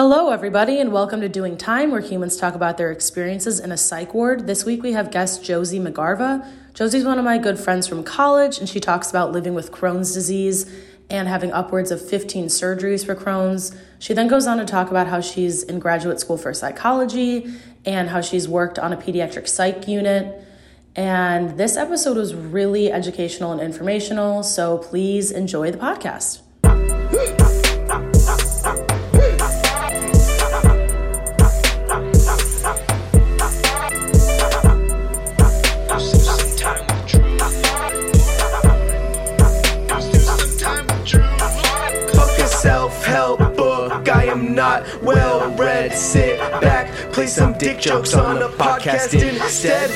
Hello, everybody, and welcome to Doing Time, where humans talk about their experiences in a psych ward. This week we have guest Josie McGarva. Josie's one of my good friends from college, and she talks about living with Crohn's disease and having upwards of 15 surgeries for Crohn's. She then goes on to talk about how she's in graduate school for psychology and how she's worked on a pediatric psych unit. And this episode was really educational and informational, so please enjoy the podcast. Book. I am not well read. Sit back, play some dick jokes on a podcast instead.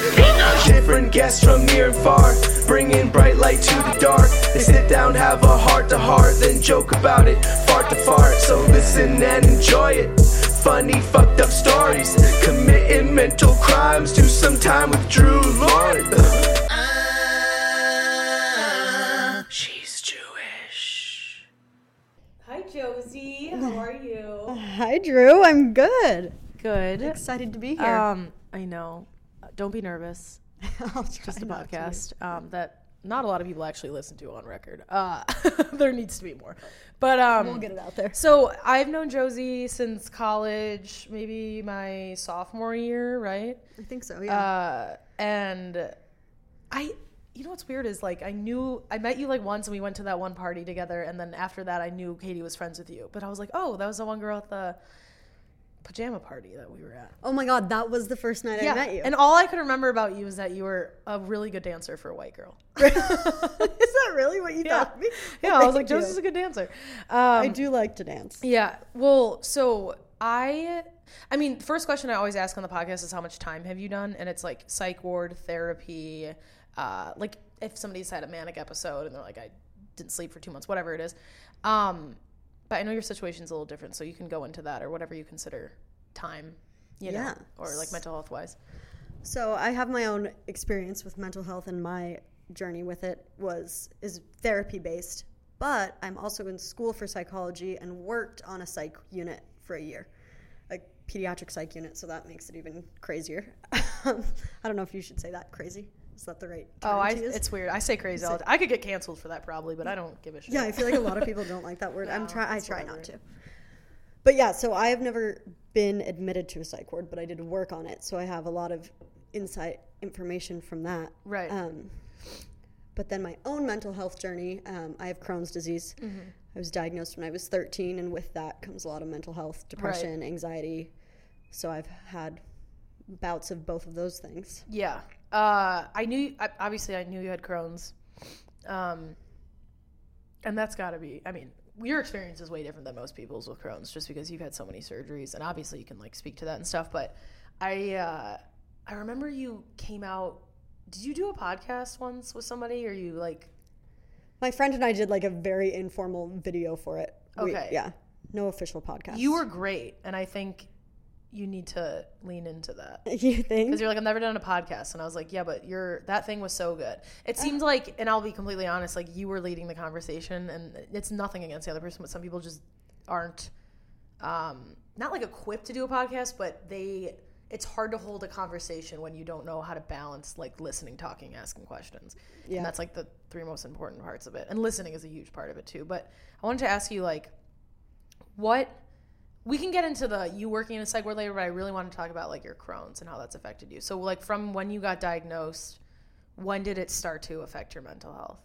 Different guests from near and far, bringing bright light to the dark. They sit down, have a heart to heart, then joke about it, fart to fart. So listen and enjoy it. Funny, fucked up stories, committing mental crimes. Do some time with Drew Lord. Josie. How are you? Hi, Drew. I'm good. Good. Excited to be here. Um, I know. Uh, Don't be nervous. I'll try Just a not to. podcast um, that not a lot of people actually listen to on record. Uh, there needs to be more. But um, We'll get it out there. So I've known Josie since college, maybe my sophomore year, right? I think so. Yeah. Uh, and I, you know what's weird is like I knew I met you like once and we went to that one party together, and then after that I knew Katie was friends with you. But I was like, oh, that was the one girl at the pajama party that we were at. oh my God, that was the first night I met you. And all I could remember about you is that you were a really good dancer for a white girl. is that really what you Yeah. thought of me? Yeah, I was like. Josie's a good dancer. I Um, do like to dance. yeah. Well, so I, I mean, first question I always ask on the podcast is how much time have you done? And it's like psych ward, therapy, uh, like if somebody's had a manic episode and they're like, I didn't sleep for two months, whatever it is. Um, but I know your situation's a little different, so you can go into that or whatever you consider time, you know, Yeah. or like mental health wise. So I have my own experience with mental health, and my journey with it was is therapy based. But I'm also in school for psychology and worked on a psych unit for a year, a pediatric psych unit. So that makes it even crazier. I don't know if you should say that crazy. Is that the right? Oh, I, it's weird. I say crazy all I could get canceled for that probably, but I don't give a shit. Yeah, I feel like a lot of people don't like that word. I'm try I try whatever. not to. But yeah, so I have never been admitted to a psych ward, but I did work on it, so I have a lot of insight information from that. Right. Um, but then my own mental health journey, um, I have Crohn's disease. Mm-hmm. I was diagnosed when I was 13, and with that comes a lot of mental health, depression, anxiety. So I've had bouts of both of those things. Yeah. Uh, I knew, obviously, I knew you had Crohn's. Um, and that's got to be, I mean, your experience is way different than most people's with Crohn's just because you've had so many surgeries. And obviously, you can like speak to that and stuff. But I, uh, I remember you came out. Did you do a podcast once with somebody or you like, My friend and I did like a very informal video for it. We- Okay. yeah. No official podcast. you were great. And I think you need to lean into that. You think? Because you're like, I've never done a podcast. And I was like, yeah, but your that thing was so good. It seemed like, and I'll be completely honest, like you were leading the conversation. And it's nothing against the other person, but some people just aren't, um, not like equipped to do a podcast, but they, it's hard to hold a conversation when you don't know how to balance like listening, talking, asking questions. Yeah. And that's like the three most important parts of it. And listening is a huge part of it too. But I wanted to ask you, like, what we can get into the you working in a psych ward later, but I really want to talk about like your Crohn's and how that's affected you. So like from when you got diagnosed, when did it start to affect your mental health?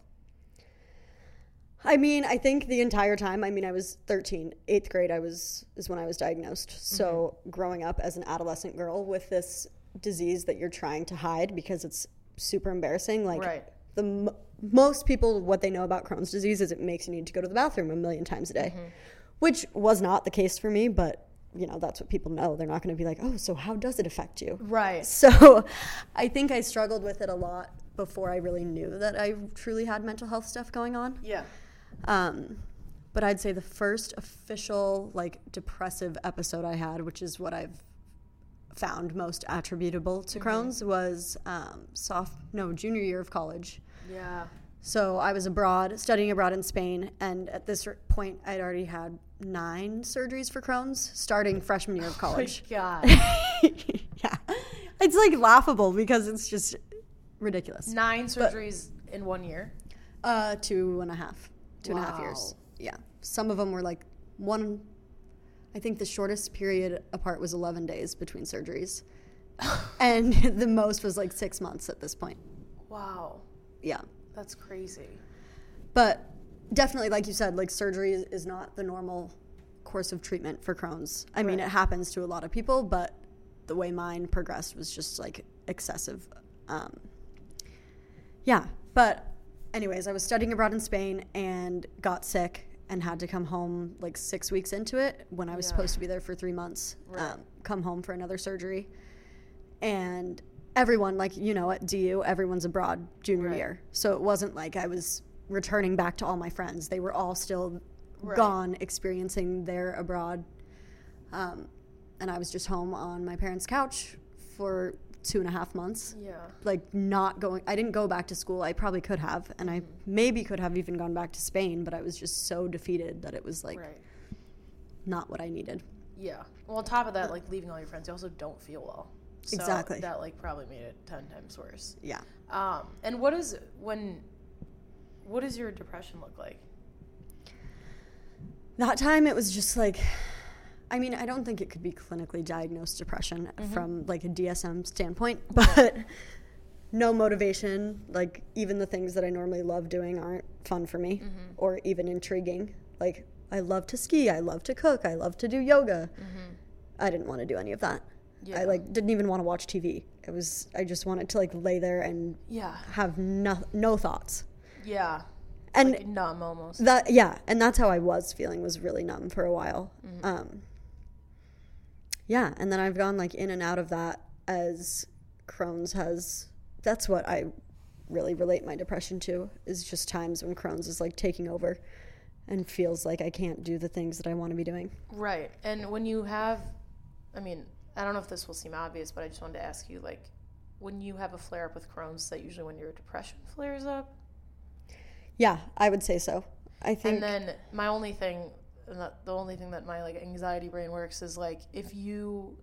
I mean, I think the entire time, I mean, I was 13, eighth grade, I was, is when I was diagnosed. So Mm-hmm. growing up as an adolescent girl with this disease that you're trying to hide because it's super embarrassing. Like, Right. the m- most people, what they know about Crohn's disease is it makes you need to go to the bathroom a million times a day, Mm-hmm. Which was not the case for me, but you know, that's what people know. They're not going to be like, oh, so how does it affect you? Right. So I think I struggled with it a lot before I really knew that I truly had mental health stuff going on. Yeah. Um, but I'd say the first official like depressive episode I had, which is what I've found most attributable to Crohn's, was um, soft no junior year of college. Yeah. So I was abroad, studying abroad in Spain, and at this point, I'd already had nine surgeries for Crohn's, starting freshman year of college. God. yeah, it's like laughable because it's just ridiculous. Nine surgeries in one year. Uh, two and a half, two and a half years. Yeah, some of them were like one. I think the shortest period apart was eleven days between surgeries, and the most was like six months at this point. Wow. Yeah, That's crazy. but definitely, like you said, like surgery is, is not the normal course of treatment for Crohn's. I mean, it happens to a lot of people, but the way mine progressed was just like excessive. Um, yeah, but anyways, I was studying abroad in Spain and got sick and had to come home like six weeks into it when I was Yeah. supposed to be there for three months. Right. Um, come home for another surgery, and everyone, like you know, at DU, everyone's abroad junior Right. year, so it wasn't like I was returning back to all my friends. They were all still Right. gone, experiencing their abroad, um, and I was just home on my parents' couch for two and a half months Yeah. like not going i didn't go back to school i probably could have and i maybe could have even gone back to spain but i was just so defeated that it was like Right. not what i needed Yeah. Well, on top of that, like leaving all your friends, you also don't feel well. So Exactly. That like probably made it ten times worse. yeah Um, and what is when? What does your depression look like? that time it was just like i mean i don't think it could be clinically diagnosed depression mm-hmm. from like a dsm standpoint but no motivation like even the things that i normally love doing aren't fun for me mm-hmm. or even intriguing like i love to ski i love to cook i love to do yoga mm-hmm. i didn't want to do any of that Yeah. i like didn't even want to watch tv it was i just wanted to like lay there and Yeah. have no, no thoughts Yeah. and Like numb almost. that yeah and that's how i was feeling was really numb for a while um yeah and then i've gone like in and out of that as crohn's has that's what i really relate my depression to is just times when crohn's is like taking over and feels like i can't do the things that i want to be doing Right. And when you have, I mean, I don't know if this will seem obvious, but I just wanted to ask you, like, when you have a flare up with Crohn's, is that usually when your depression flares up? yeah i would say so i think And then my only thing, the only thing that my like anxiety brain works is like if you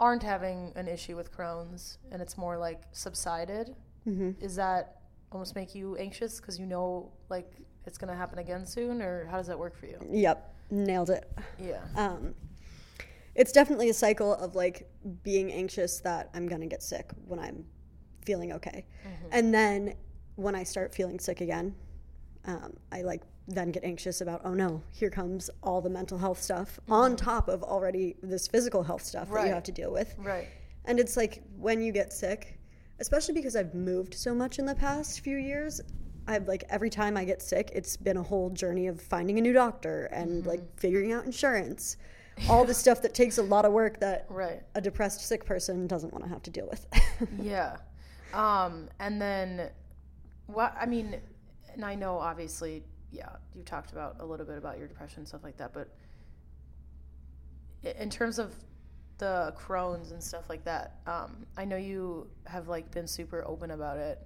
aren't having an issue with Crohn's and it's more like subsided, Mm-hmm. is that almost make you anxious because you know like it's gonna happen again soon, or how does that work for you? yep nailed it Yeah. um, it's definitely a cycle of like being anxious that I'm gonna get sick when I'm feeling okay, mm-hmm. and then when I start feeling sick again, um, I like then get anxious about oh no, here comes all the mental health stuff mm-hmm. on top of already this physical health stuff that you have to deal with, Right. and it's like when you get sick, especially because I've moved so much in the past few years. I've like every time I get sick, it's been a whole journey of finding a new doctor and like mm-hmm. figuring out insurance. All the stuff that takes a lot of work that Right. a depressed sick person doesn't want to have to deal with. Yeah. Um, and then what I mean, and I know obviously, yeah, you talked about a little bit about your depression and stuff like that, but in terms of the Crohn's and stuff like that, um, I know you have like been super open about it.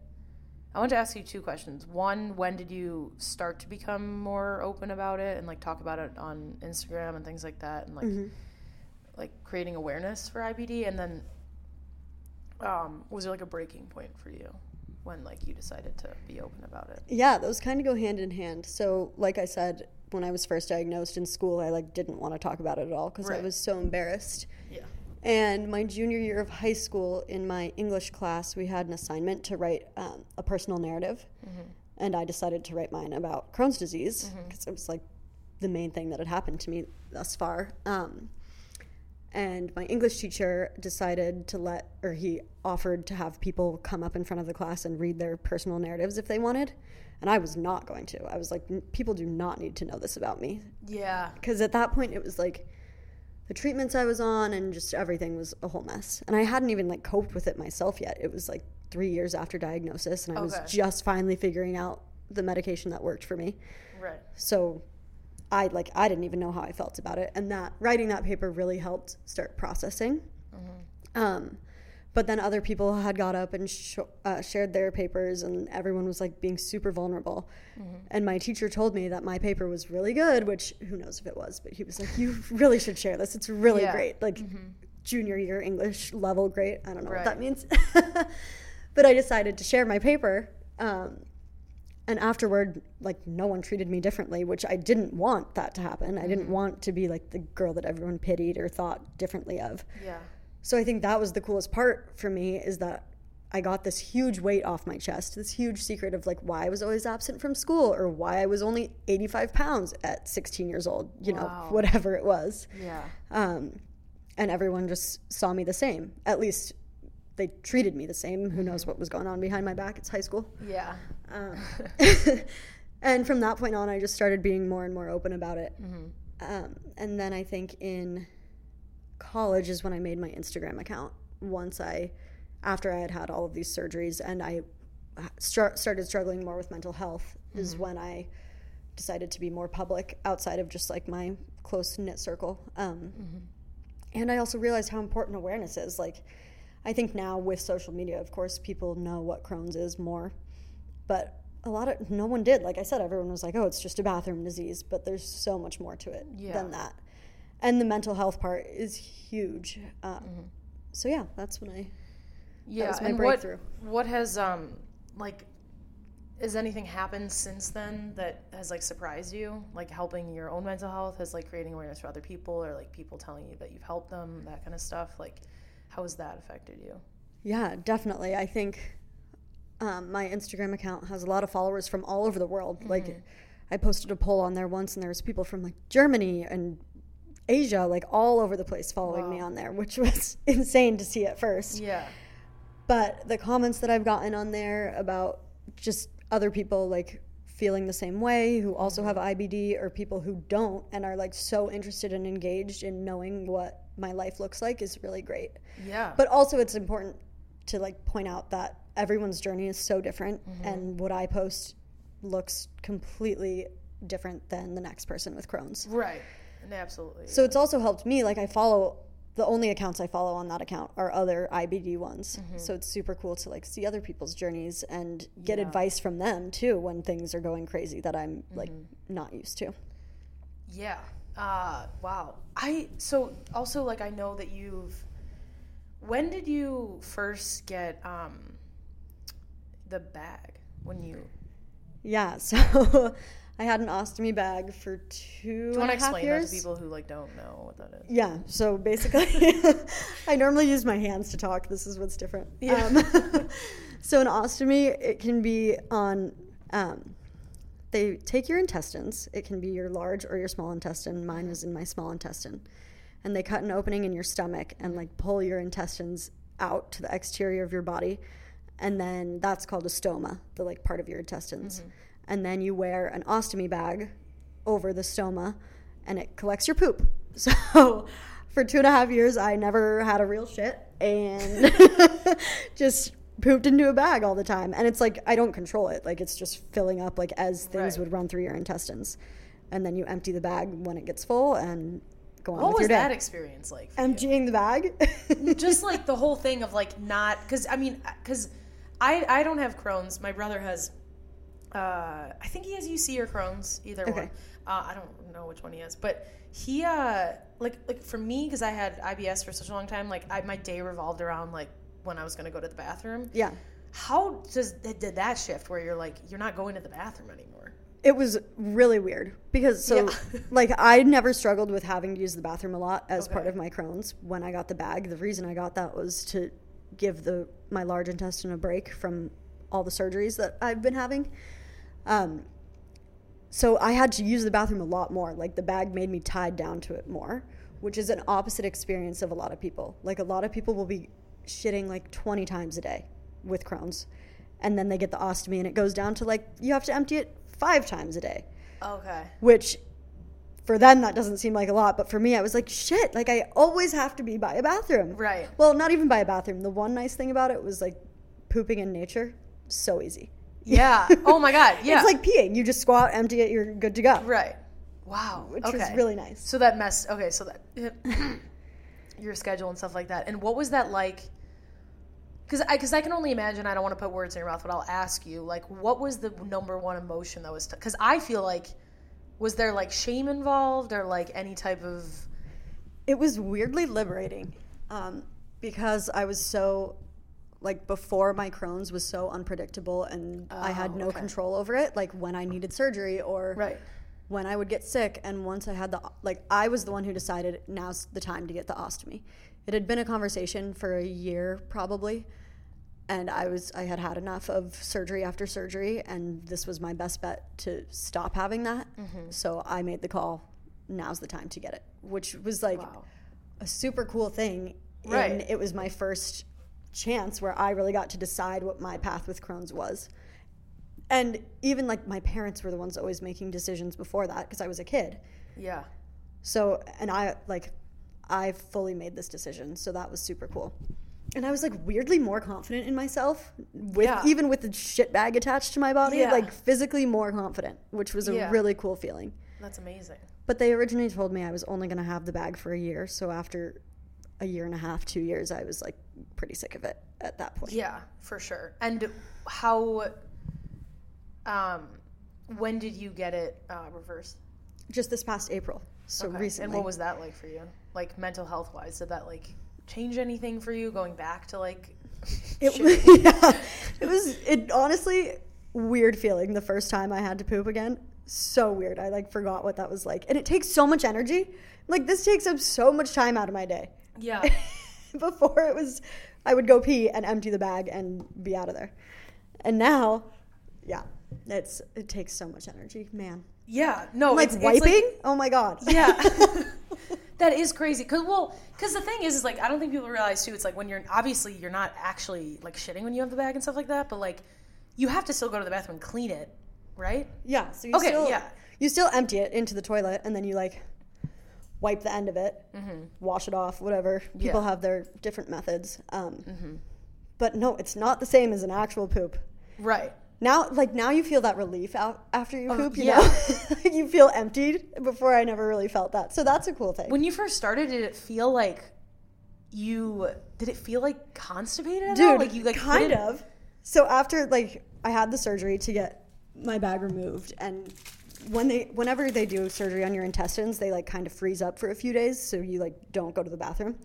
I want to ask you two questions. One, when did you start to become more open about it and like talk about it on Instagram and things like that, and like like creating awareness for IBD? And then, um, was there like a breaking point for you when like you decided to be open about it? yeah, those kind of go hand in hand. So, like I said, when I was first diagnosed in school, I like didn't want to talk about it at all because I was so embarrassed. Yeah. And my junior year of high school, in my English class, we had an assignment to write um, a personal narrative. And I decided to write mine about Crohn's disease because it was like the main thing that had happened to me thus far. Um, and my English teacher decided to let, or he offered to have people come up in front of the class and read their personal narratives if they wanted. And I was not going to. I was like, "N- people do not need to know this about me Yeah. because at that point it was like the treatments I was on and just everything was a whole mess. And I hadn't even like coped with it myself yet. It was like three years after diagnosis, and I was just finally figuring out the medication that worked for me. Right. So I like I didn't even know how I felt about it, and that writing that paper really helped start processing. Um, but then other people had got up and sh- uh, shared their papers, and everyone was like being super vulnerable. And my teacher told me that my paper was really good, which who knows if it was, but he was like, "You really should share this. It's really Yeah. great. Like junior year English level great. I don't know what that means." but I decided to share my paper. Um, and afterward like no one treated me differently which i didn't want that to happen i didn't want to be like the girl that everyone pitied or thought differently of Yeah. So i think that was the coolest part for me is that i got this huge weight off my chest this huge secret of like why i was always absent from school or why i was only 85 pounds at 16 years old you know whatever it was. Yeah. um, and everyone just saw me the same. At least they treated me the same. Who knows what was going on behind my back? It's high school. Yeah. um, and from that point on, I just started being more and more open about it. Um, and then I think in college is when I made my Instagram account. Once I, after I had had all of these surgeries and I start, started struggling more with mental health, is when I decided to be more public outside of just like my close knit circle. Um, And I also realized how important awareness is. Like, I think now with social media, of course, people know what Crohn's is more but a lot of no one did like i said everyone was like oh it's just a bathroom disease but there's so much more to it Yeah. than that and the mental health part is huge um, so yeah that's when i Yeah. was my and breakthrough. what what has um like has anything happened since then that has like surprised you? Like helping your own mental health, has like creating awareness for other people, or like people telling you that you've helped them, that kind of stuff. Like, how has that affected you? yeah definitely i think um, my instagram account has a lot of followers from all over the world like i posted a poll on there once and there was people from like germany and asia like all over the place following me on there which was insane to see at first Yeah. but the comments that I've gotten on there about just other people like feeling the same way who also mm-hmm. have IBD or people who don't and are like so interested and engaged in knowing what my life looks like is really great. Yeah. But also it's important to like point out that everyone's journey is so different mm-hmm. and what I post looks completely different than the next person with Crohn's. right. Absolutely. So it's also helped me. Like I follow the only accounts I follow on that account are other IBD ones. So it's super cool to like see other people's journeys and get Yeah. advice from them too when things are going crazy that I'm like not used to. Yeah. Uh, wow. I so also like I know that you've. When did you first get um, the bag? When you Yeah. So I had an ostomy bag for two do you want to explain years. that to people who like don't know what that is? Yeah. So basically, I normally use my hands to talk. This is what's different. Yeah. Um, so an ostomy, it can be on. Um, they take your intestines. It can be your large or your small intestine. Mine was in my small intestine, and they cut an opening in your stomach and like pull your intestines out to the exterior of your body, and then that's called a stoma, the like part of your intestines. And then you wear an ostomy bag over the stoma and it collects your poop. So for two and a half years, I never had a real shit and just pooped into a bag all the time. And it's like, I don't control it. Like, it's just filling up, like, as things Right. would run through your intestines. And then you empty the bag when it gets full and go on What with was your day. that experience like? for you? Emptying the bag? just like the whole thing of like not because I mean because I I don't have Crohn's. My brother has. Uh, I think he has UC or Crohn's, either one. Uh, I don't know which one he has, but he uh like like for me because I had IBS for such a long time. Like I, my day revolved around like when I was gonna go to the bathroom. yeah. How does did that shift where you're like you're not going to the bathroom anymore? It was really weird because so Yeah. like I never struggled with having to use the bathroom a lot as part of my Crohn's when I got the bag. The reason I got that was to give the my large intestine a break from all the surgeries that I've been having. Um, so I had to use the bathroom a lot more. Like the bag made me tied down to it more, which is an opposite experience of a lot of people. Like a lot of people will be shitting like 20 times a day with Crohn's. And then they get the ostomy and it goes down to like you have to empty it 5 times a day, Okay. which for them that doesn't seem like a lot, but for me I was like shit, like I always have to be by a bathroom. Right. Well, not even by a bathroom. The one nice thing about it was like pooping in nature, so easy. Yeah. Oh my God. Yeah. It's like peeing. You just squat, empty it, you're good to go. right. Wow. Which okay. was really nice. So that messed. Okay, so that your schedule and stuff like that. And what was that like Because I, cause I can only imagine, I don't want to put words in your mouth, but I'll ask you, like, what was the number one emotion that was, because I feel like, was there like shame involved or like any type of, it was weirdly liberating um, because I was so like before my Crohn's was so unpredictable and I had no okay. control over it. Like when I needed surgery or Right. when I would get sick, and once I had the like, I was the one who decided now's the time to get the ostomy. It had been a conversation for a year probably, and I was I had had enough of surgery after surgery, and this was my best bet to stop having that. Mm-hmm. So I made the call. Now's the time to get it, which was like Wow. a super cool thing. Right. And it was my first chance where I really got to decide what my path with Crohn's was. And even like my parents were the ones always making decisions before that because I was a kid. yeah. So, and I like, I fully made this decision. So that was super cool. And I was like weirdly more confident in myself with Yeah. even with the shit bag attached to my body, Yeah. like physically more confident, which was a Yeah. really cool feeling. That's amazing. But they originally told me I was only going to have the bag for a year. So after a year and a half, two years, I was like pretty sick of it at that point. Yeah, for sure. And how, um, when did you get it uh, reversed? Just this past April. So Okay. recently. And what was that like for you? Like mental health wise, did that like change anything for you going back to like? It, yeah, it was it honestly weird feeling the first time I had to poop again. So weird. I like forgot what that was like, and it takes so much energy. Like this takes up so much time out of my day. yeah. Before it was, I would go pee and empty the bag and be out of there, and now, yeah, it's it takes so much energy, man. Yeah. No. Like it's, it's, wiping. oh my god. yeah. that is crazy. Cause well, cause the thing is, is like I don't think people realize too. It's like when you're obviously you're not actually like shitting when you have the bag and stuff like that, but like you have to still go to the bathroom and clean it, right? Yeah. So you Okay, still, yeah. You still empty it into the toilet, and then you like wipe the end of it, wash it off, whatever. People Mm-hmm. Yeah. Mm-hmm. have their different methods. Um, But no, it's not the same as an actual poop. Right. Now, like now, you feel that relief out after you poop. You yeah. know, you feel emptied. Before, I never really felt that. So that's a cool thing. When you first started, did it feel like you? Did it feel like constipated at Dude? Like you like kind of. So after like I had the surgery to get my bag removed, and when they whenever they do surgery on your intestines, they like kind of freeze up for a few days, so you like don't go to the bathroom.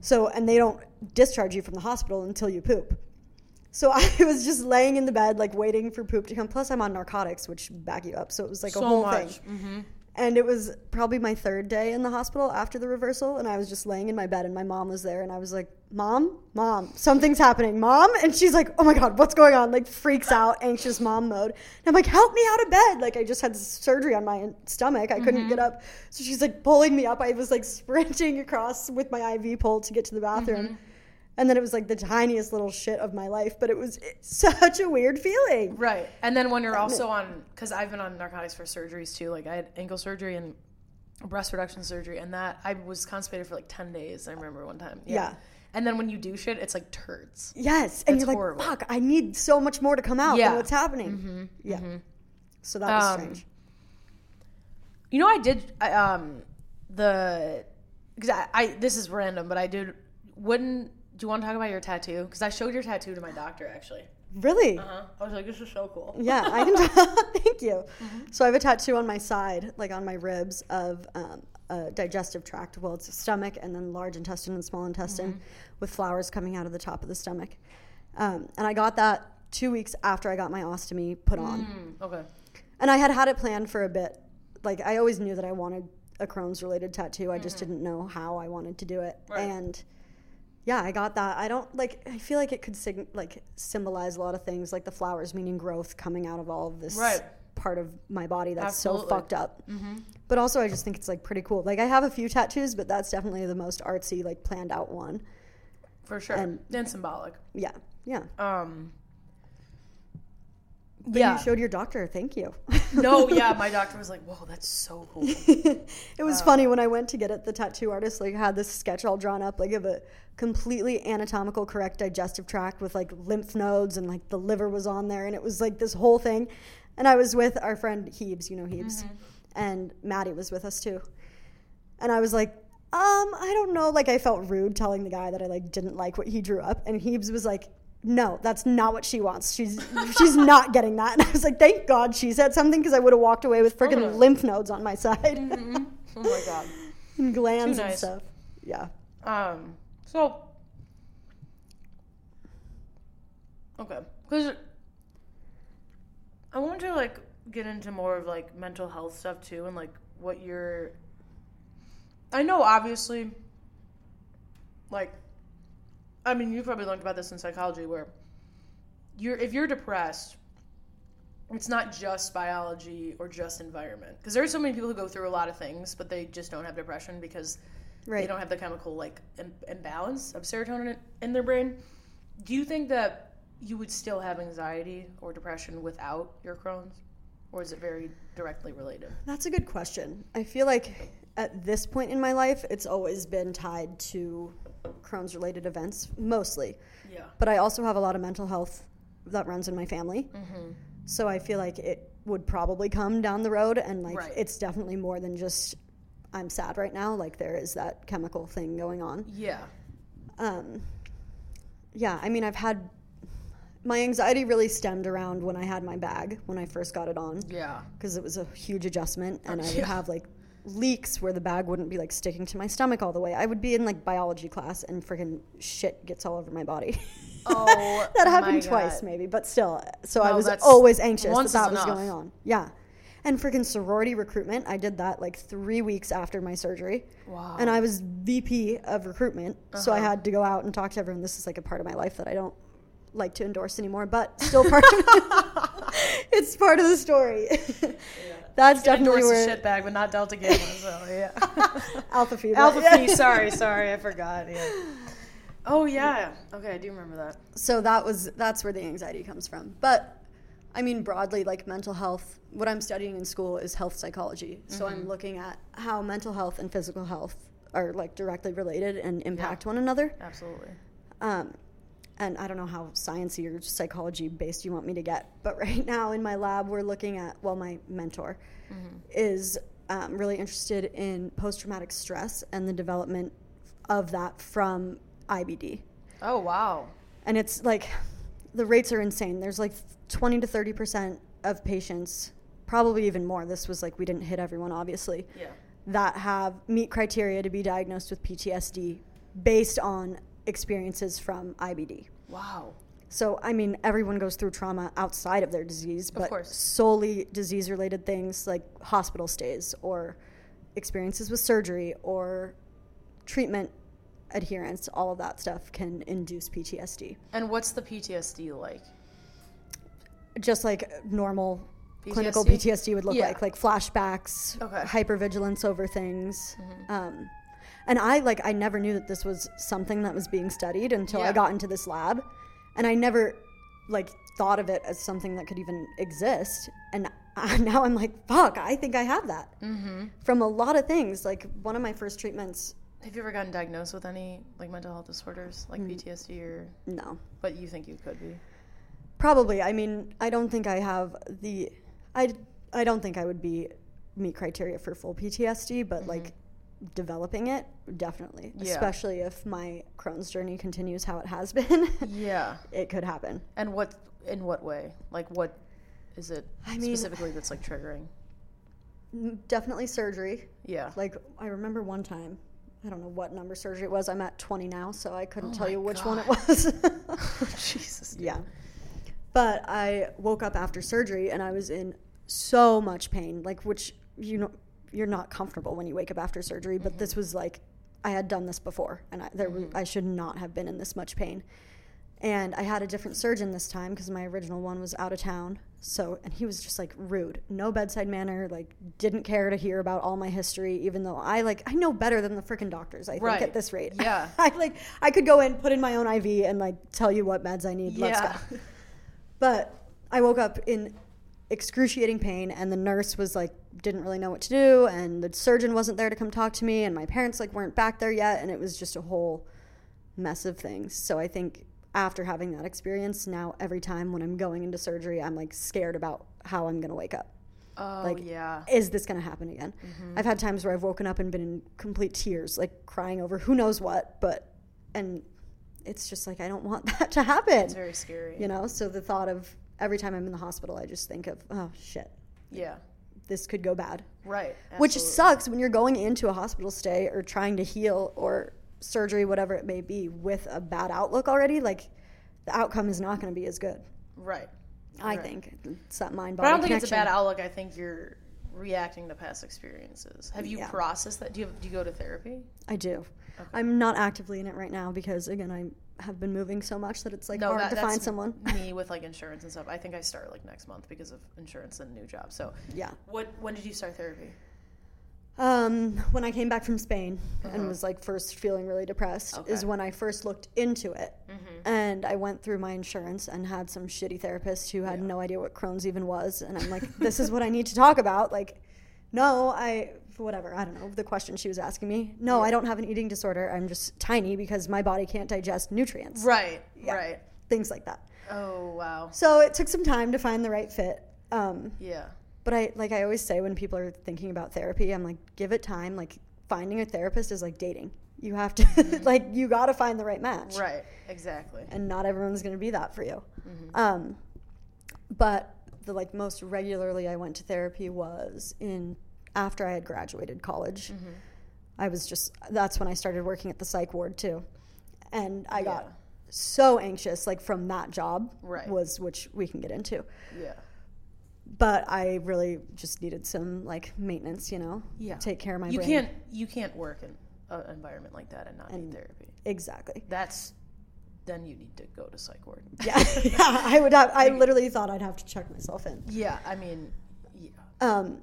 So and they don't discharge you from the hospital until you poop. So I was just laying in the bed, like waiting for poop to come. Plus, I'm on narcotics, which back you up. So it was like a So whole much. thing. Mm-hmm. And it was probably my third day in the hospital after the reversal. And I was just laying in my bed, and my mom was there. And I was like, Mom, Mom, something's happening, Mom. And she's like, Oh my God, what's going on? Like, freaks out, anxious mom mode. And I'm like, Help me out of bed. Like, I just had surgery on my stomach. I couldn't mm-hmm. get up. So she's like pulling me up. I was like sprinting across with my IV pole to get to the bathroom. Mm-hmm. And then it was like the tiniest little shit of my life, but it was such a weird feeling. Right. And then when you're also on, because I've been on narcotics for surgeries too. Like I had ankle surgery and breast reduction surgery, and that I was constipated for like ten days. I remember one time. Yeah. And then when you do shit, it's like turds. Yes, and That's you're like, horrible. "Fuck! I need so much more to come out Yeah. what's happening." Yeah. So that was Um, strange. You know, I did I, um the because I, I this is random, but I did. Wouldn't do you want to talk about your tattoo? Because I showed your tattoo to my doctor actually. Really? Uh-huh. I was like, this is so cool. Yeah, I can. thank you. So I have a tattoo on my side, like on my ribs, of um, digestive tract. Well, it's stomach and then large intestine and small intestine, with flowers coming out of the top of the stomach. Um, and I got that two weeks after I got my ostomy put on. Mm, okay. And I had had it planned for a bit. Like I always knew that I wanted a Crohn's related tattoo. I just didn't know how I wanted to do it. Right. And yeah, I got that. I don't like. I feel like it could sig- like symbolize a lot of things, like the flowers meaning growth coming out of all of this Right. part of my body that's so fucked up. But also, I just think it's like pretty cool. Like I have a few tattoos, but that's definitely the most artsy, like planned out one. For sure. And- And, symbolic. Yeah, yeah. Um. But yeah. you showed your doctor. Thank you. no, yeah. My doctor was like, "Whoa, that's so cool." it was funny when I went to get it. The tattoo artist like had this sketch all drawn up, like of a completely anatomical correct digestive tract with like lymph nodes and like the liver was on there, and it was like this whole thing. And I was with our friend Heebs, you know Heebs, and Maddie was with us too. And I was like, Um, I don't know. Like I felt rude telling the guy that I like didn't like what he drew up, and he was like, "No, that's not what she wants. She's she's not getting that." And I was like, "Thank God she said something because I would have walked away with freaking lymph nodes on my side Oh my god. and glands Too and stuff." Yeah. Um. So. Okay, because I want to like get into more of like mental health stuff too, and like what you're. I know, obviously. Like, I mean, you probably learned about this in psychology, where you're if you're depressed, it's not just biology or just environment, because there are so many people who go through a lot of things, but they just don't have depression because they don't have the chemical like Im- imbalance of serotonin in their brain. Do you think that you would still have anxiety or depression without your Crohn's, or is it very directly related? That's a good question. I feel like at this point in my life, it's always been tied to Crohn's related events, mostly. Yeah. But I also have a lot of mental health that runs in my family. Mm-hmm. So I feel like it would probably come down the road. And like, Right. it's definitely more than just I'm sad right now. Like, there is that chemical thing going on. Yeah. Um, yeah, I mean, I've had my anxiety really stemmed around when I had my bag when I first got it on Yeah. because it was a huge adjustment and I would Yeah. have like leaks where the bag wouldn't be like sticking to my stomach all the way. I would be in like biology class and freaking shit gets all over my body. Oh, that happened twice God. maybe, but still. So I was always anxious that that was enough. going on. Yeah. And freaking sorority recruitment, I did that like three weeks after my surgery. Wow. And I was VP of recruitment. So I Uh-huh. had to go out and talk to everyone. This is like a part of my life that I don't like to endorse anymore, but still part of it's part of the story. That's definitely where a shit bag, but not Delta Gamma. So yeah. Alpha Phi. Alpha yeah. Phi. Sorry, sorry, I forgot. Yeah. Oh yeah. Okay, I do remember that. so that was that's where the anxiety comes from but i mean broadly like mental health what i'm studying in school is health psychology so i'm looking at how mental health and physical health are like directly related and impact one another Absolutely. um, and i don't know how sciencey or psychology based you want me to get but right now in my lab we're looking at well my mentor is um, really interested in post-traumatic stress and the development of that from ibd Oh wow. and it's like the rates are insane. There's like 20 to 30 percent of patients, probably even more. This was like we didn't hit everyone, obviously, Yeah. that have meet criteria to be diagnosed with PTSD based on experiences from IBD. Wow. So, I mean, everyone goes through trauma outside of their disease, but solely disease related things like hospital stays or experiences with surgery or treatment adherence, all of that stuff can induce PTSD. And what's the PTSD like? Just like normal clinical PTSD? PTSD would look Yeah. like, like flashbacks, Okay. hypervigilance over things. Mm-hmm. Um, and I like I never knew that this was something that was being studied until I Yeah. got into this lab, and I never like thought of it as something that could even exist. And I, now I'm like, fuck, I think I have that Mm-hmm. from a lot of things. Like one of my first treatments, Have you ever gotten diagnosed with any like mental health disorders, like PTSD, or no, but you think you could be? Probably. I mean, I don't think I have the. I I don't think I would be meet criteria for full PTSD, but like developing it definitely. Yeah. Especially if my Crohn's journey continues how it has been, Yeah. it could happen. And what in what way? Like what is it I mean- specifically that's like triggering? Mm, Definitely surgery. Yeah. Like I remember one time. I don't know what number surgery it was. I'm at 20 now, so I couldn't Oh tell you which one it God. was. Jesus. dude. Yeah. But I woke up after surgery and I was in so much pain, like which you know you're not comfortable when you wake up after surgery, but this mm-hmm. was like I had done this before and I there was, mm-hmm. I should not have been in this much pain. And I had a different surgeon this time because my original one was out of town. So, and he was just like rude, no bedside manner, like didn't care to hear about all my history, even though I like, I know better than the freaking doctors, I think, Right. at this rate. Yeah. I like, I could go in, put in my own IV and like tell you what meds I need. Let's Yeah. go. But I woke up in excruciating pain, and the nurse was like, didn't really know what to do, and the surgeon wasn't there to come talk to me, and my parents like weren't back there yet, and it was just a whole mess of things. So I think after having that experience, now every time when I'm going into surgery, I'm like scared about how I'm gonna wake up. Oh like, yeah. is this going to happen again? Mm-hmm. I've had times where I've woken up and been in complete tears, like crying over who knows what, but, and it's just like, I don't want that to happen. It's very scary. You know? So the thought of every time I'm in the hospital, I just think of, oh shit, Yeah. this could go bad. Right. Which sucks when you're going into a hospital stay or trying to heal or surgery, whatever it may be, with a bad outlook already. Like, the outcome is not going to be as good. Right. I Right. think it's that mind But. I don't think it's a bad outlook. I think you're reacting to past experiences. Have you Yeah. processed that? Do you have, do you go to therapy? I do. I'm not actively in it right now because again, I have been moving so much that it's like hard that- to find someone. me with like insurance and stuff. I think I start like next month because of insurance and new job. So, Yeah. what when did you start therapy? Um, when I came back from Spain and was like first feeling really depressed, is Uh-huh. Okay. Mm-hmm. when I first looked into it. And I went through my insurance and had some shitty therapist who had no idea what Crohn's even was. And I'm like, this is what I need to talk about. Like, no, I, whatever, I don't know, the question she was asking me. No, I don't have an eating disorder. I'm just tiny because my body can't digest nutrients. Right. Yeah. Right. Things like that. Oh wow. So it took some time to find the right fit. Um, Yeah. But I like I always say when people are thinking about therapy, I'm like, give it time. Like finding a therapist is like dating. You have to like you got to find the right match, Right. Exactly. and not everyone's going to be that for you. Mm-hmm. Um, but the like most regularly I went to therapy was in after I had graduated college. Mm-hmm. I was just that's when I started working at the psych ward too, and I got so anxious like from that job Right. was which we can get into Yeah. But I really just needed some like maintenance, you know. Yeah. Take care of my You brain. can't you can't work in an environment like that and not need therapy. exactly. That's then you need to go to psych ward. Yeah, yeah. I would have. I literally thought I'd have to check myself in. Yeah. I mean, yeah. Um,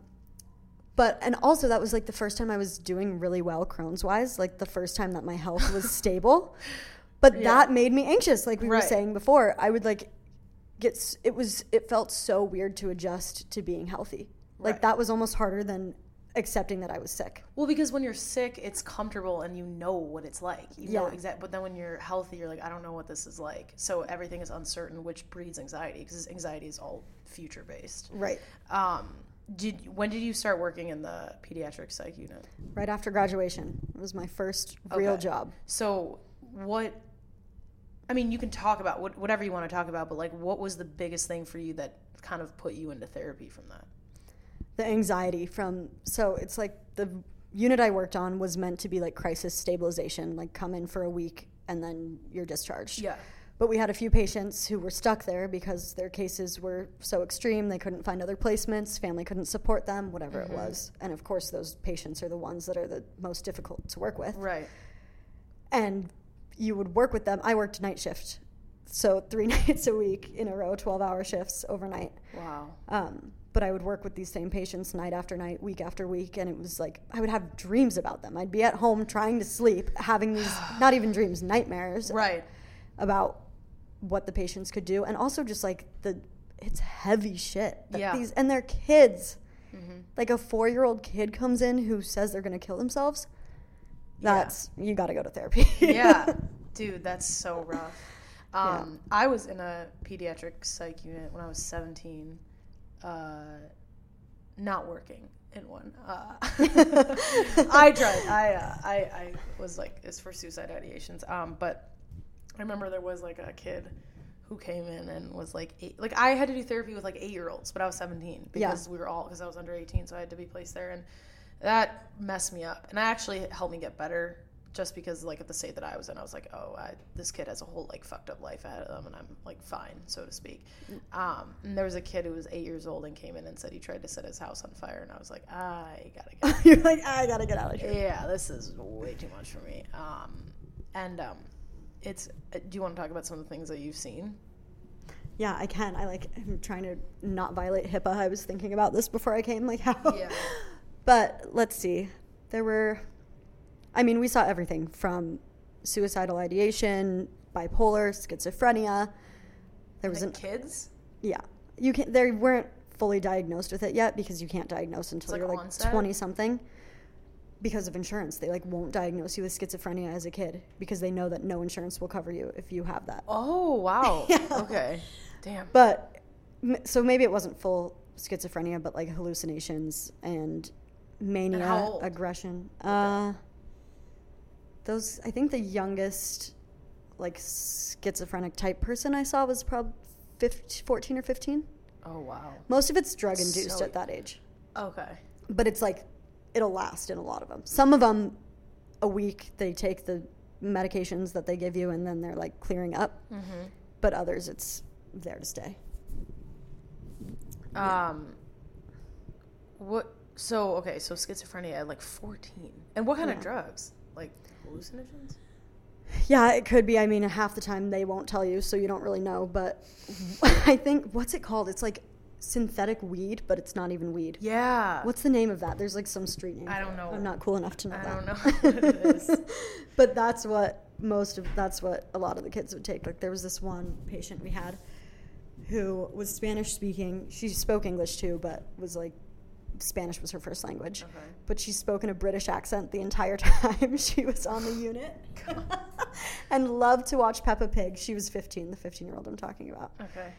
but and also that was like the first time I was doing really well Crohn's wise. Like the first time that my health was stable. But that made me anxious. Like we were saying before, I would like get. s- It was. It felt so weird to adjust to being healthy. Like Right. that was almost harder than accepting that I was sick. Well, because when you're sick, it's comfortable and you know what it's like. You know Yeah. exact. But then when you're healthy, you're like, I don't know what this is like. So everything is uncertain, which breeds anxiety because anxiety is all future based. Right. Um, did when did you start working in the pediatric psych unit? right after graduation. It was my first real Okay. job. So what? I mean, you can talk about what, whatever you want to talk about, but like, what was the biggest thing for you that kind of put you into therapy from that? The anxiety from so it's like the unit I worked on was meant to be like crisis stabilization, like come in for a week and then you're discharged. Yeah. But we had a few patients who were stuck there because their cases were so extreme they couldn't find other placements, family couldn't support them, whatever it mm-hmm. was. And of course those patients are the ones that are the most difficult to work with. Right. and you would work with them. I worked night shift, so three nights a week in a row, twelve hour shifts overnight. Wow. Um, but I would work with these same patients night after night, week after week, and it was like I would have dreams about them. I'd be at home trying to sleep, having these not even dreams, nightmares Right. about what the patients could do, and also just like the it's heavy shit. that Yeah. These and they're kids. Like a four year old kid comes in who says they're gonna kill themselves. Yeah. That's you got to go to therapy. yeah, dude, that's so rough. Yeah. Um, I was in a pediatric psych unit when I was 17, uh, not working in one. Uh, I tried. I, uh, I I was like, it's for suicide ideations. Um, but I remember there was like a kid who came in and was like eight. Like I had to do therapy with like eight year olds, but I was 17 Yeah. because we were all because I was under 18, so I had to be placed there, and that messed me up. And that actually helped me get better. Just because, like, at the state that I was in, I was like, "Oh, I, this kid has a whole like fucked up life ahead of them, and I'm like fine, so to speak." Um, and there was a kid who was eight years old and came in and said he tried to set his house on fire, and I was like, "I gotta get You're like, I gotta get out of here. yeah, this is way too much for me. Um, and um, it's. uh, Do you want to talk about some of the things that you've seen? Yeah, I can. I like. I'm trying to not violate HIPAA. I was thinking about this before I came. Like how? Yeah. But let's see. There were. I mean, we saw everything from suicidal ideation, bipolar, schizophrenia. There was Like an kids. yeah. You can. They weren't fully diagnosed with it yet because you can't diagnose until like you're like twenty something. Because of insurance, they like won't diagnose you with schizophrenia as a kid because they know that no insurance will cover you if you have that. Oh wow. Okay. Damn. But so maybe it wasn't full schizophrenia, but like hallucinations and mania, aggression. Uh, those I think the youngest like schizophrenic type person I saw was probably 15, 14 or 15. Oh wow. Most of it's drug induced So- at that age. Okay. But it's like it'll last in a lot of them. Some of them a week they take the medications that they give you and then they're like clearing up. Mm-hmm. But others it's there to stay. Um. What? So okay. So schizophrenia at like fourteen. And what kind of drugs? Like hallucinogens? Yeah, it could be. I mean, half the time they won't tell you, so you don't really know. But mm-hmm. I think what's it called? It's like synthetic weed, but it's not even weed. Yeah. What's the name of that? There's like some street name. I don't know. I'm not cool enough to know I that. don't know what it is. but that's what most of that's what a lot of the kids would take. Like there was this one patient we had who was Spanish speaking. She spoke English too, but was like Spanish was her first language. Okay. But she spoke in a British accent the entire time she was on the unit. and loved to watch Peppa Pig. She was 15, the 15 year old I'm talking about. Okay.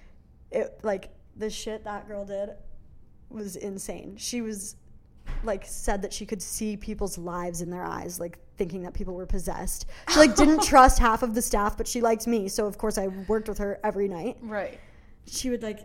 It like the shit that girl did was insane. She was like said that she could see people's lives in their eyes, like thinking that people were possessed. She like didn't trust half of the staff, but she liked me, so of course I worked with her every night. Right. She would like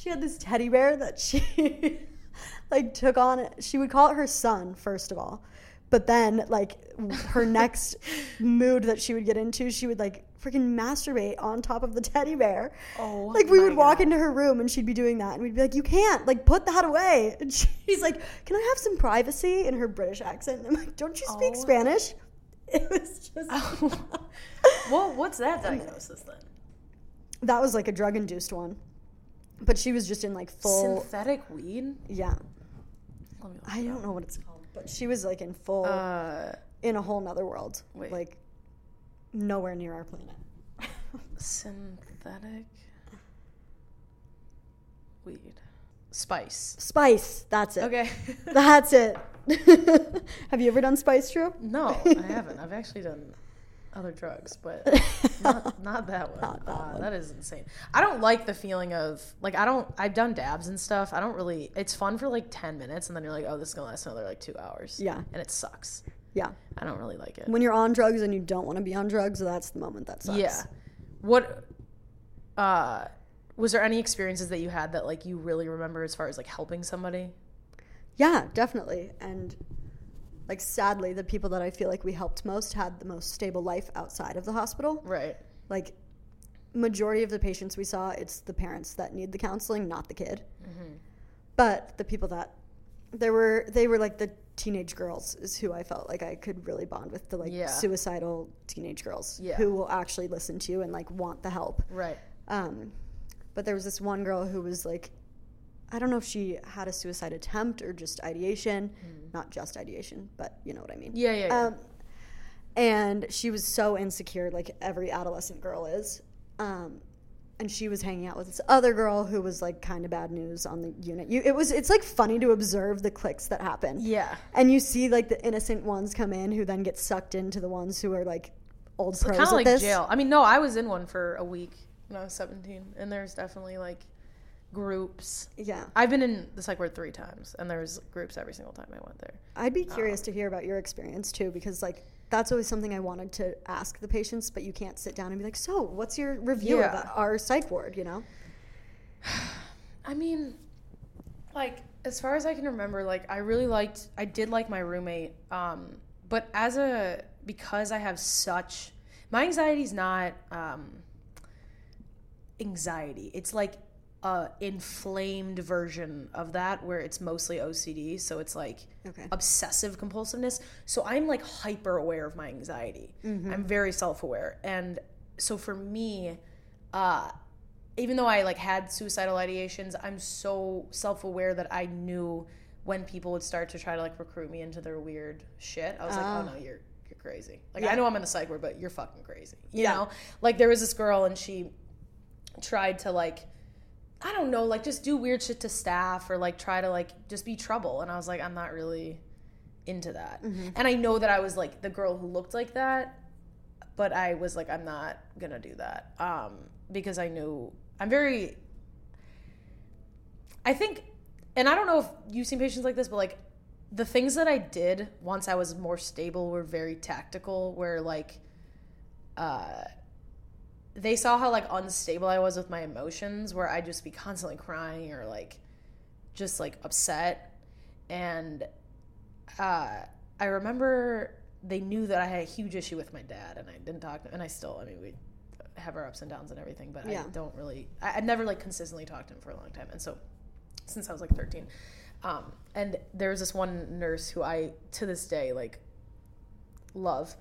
she had this teddy bear that she like took on she would call it her son first of all. But then like her next mood that she would get into, she would like freaking masturbate on top of the teddy bear. Oh Like we would walk God. into her room and she'd be doing that and we'd be like, You can't, like put that away. And she's like, Can I have some privacy in her British accent? And I'm like, Don't you speak Oh. Spanish? It was just oh. Well, what's that diagnosis then? that was like a drug induced one. But she was just in like full Synthetic weed. Yeah. Let me look I don't know what it's called, but she was like in full Uh, in a whole nother world. wait. Like nowhere near our planet. synthetic weed. Spice. Spice, that's it. Okay. That's it. Have you ever done spice, Drew? no, I haven't. I've actually done other drugs, but not, not that one. Not that Uh, one. that is insane. I don't like the feeling of like I don't. I've done dabs and stuff. I don't really. It's fun for like ten minutes, and then you're like, oh, this is gonna last another like two hours. Yeah. and it sucks. Yeah. I don't really like it. When you're on drugs and you don't want to be on drugs, that's the moment that sucks. Yeah. What uh was there any experiences that you had that like you really remember as far as like helping somebody? Yeah, definitely. And like sadly, the people that I feel like we helped most had the most stable life outside of the hospital. Right. Like majority of the patients we saw, it's the parents that need the counseling, not the kid. Mm-hmm. But the people that there were, they were like the teenage girls is who I felt like I could really bond with. The like Yeah. suicidal teenage girls Yeah. who will actually listen to you and like want the help. Right. Um, but there was this one girl who was like, I don't know if she had a suicide attempt or just ideation, not just ideation, but you know what I mean. Yeah, yeah, yeah. Um, and she was so insecure, like every adolescent girl is. Um, and she was hanging out with this other girl who was like kind of bad news on the unit. You, it was, it's like funny to observe the clicks that happen. yeah. And you see like the innocent ones come in who then get sucked into the ones who are like old pros Kind at of like this. jail. I mean, no, I was in one for a week when I was 17 and there's definitely like groups. Yeah. I've been in the psych ward 3 times and there was groups every single time I went there. I'd be curious to hear about your experience too, because like that's always something I wanted to ask the patients, but you can't sit down and be like, "So, what's your review Yeah. of our psych ward?" You know? I mean, like as far as I can remember, like I really liked, I did like my roommate. Um, but as a because I have such my anxiety's not um, anxiety. It's like a inflamed version of that where it's mostly OCD. So it's like Okay. obsessive compulsiveness. So I'm like hyper aware of my anxiety. I'm very self aware. And so for me, uh, even though I like had suicidal ideations, I'm so self aware that I knew when people would start to try to like recruit me into their weird shit. I was like, oh no, you're you're crazy. Like I know I'm in the psych ward, but you're fucking crazy. You Yeah. know? Like there was this girl and she tried to like I don't know, like just do weird shit to staff or like try to like just be trouble. And I was like, I'm not really into that. And I know that I was like the girl who looked like that, but I was like, I'm not gonna do that. Um, because I knew I'm very I think, and I don't know if you've seen patients like this, but like the things that I did once I was more stable were very tactical, where like, uh, they saw how like unstable I was with my emotions, where I'd just be constantly crying or like just like upset. And uh, I remember they knew that I had a huge issue with my dad, and I didn't talk to him and I still, I mean, we have our ups and downs and everything, but Yeah. I don't really, I, I never like consistently talked to him for a long time. And so since I was like 13. Um, and there was this one nurse who I, to this day, like love,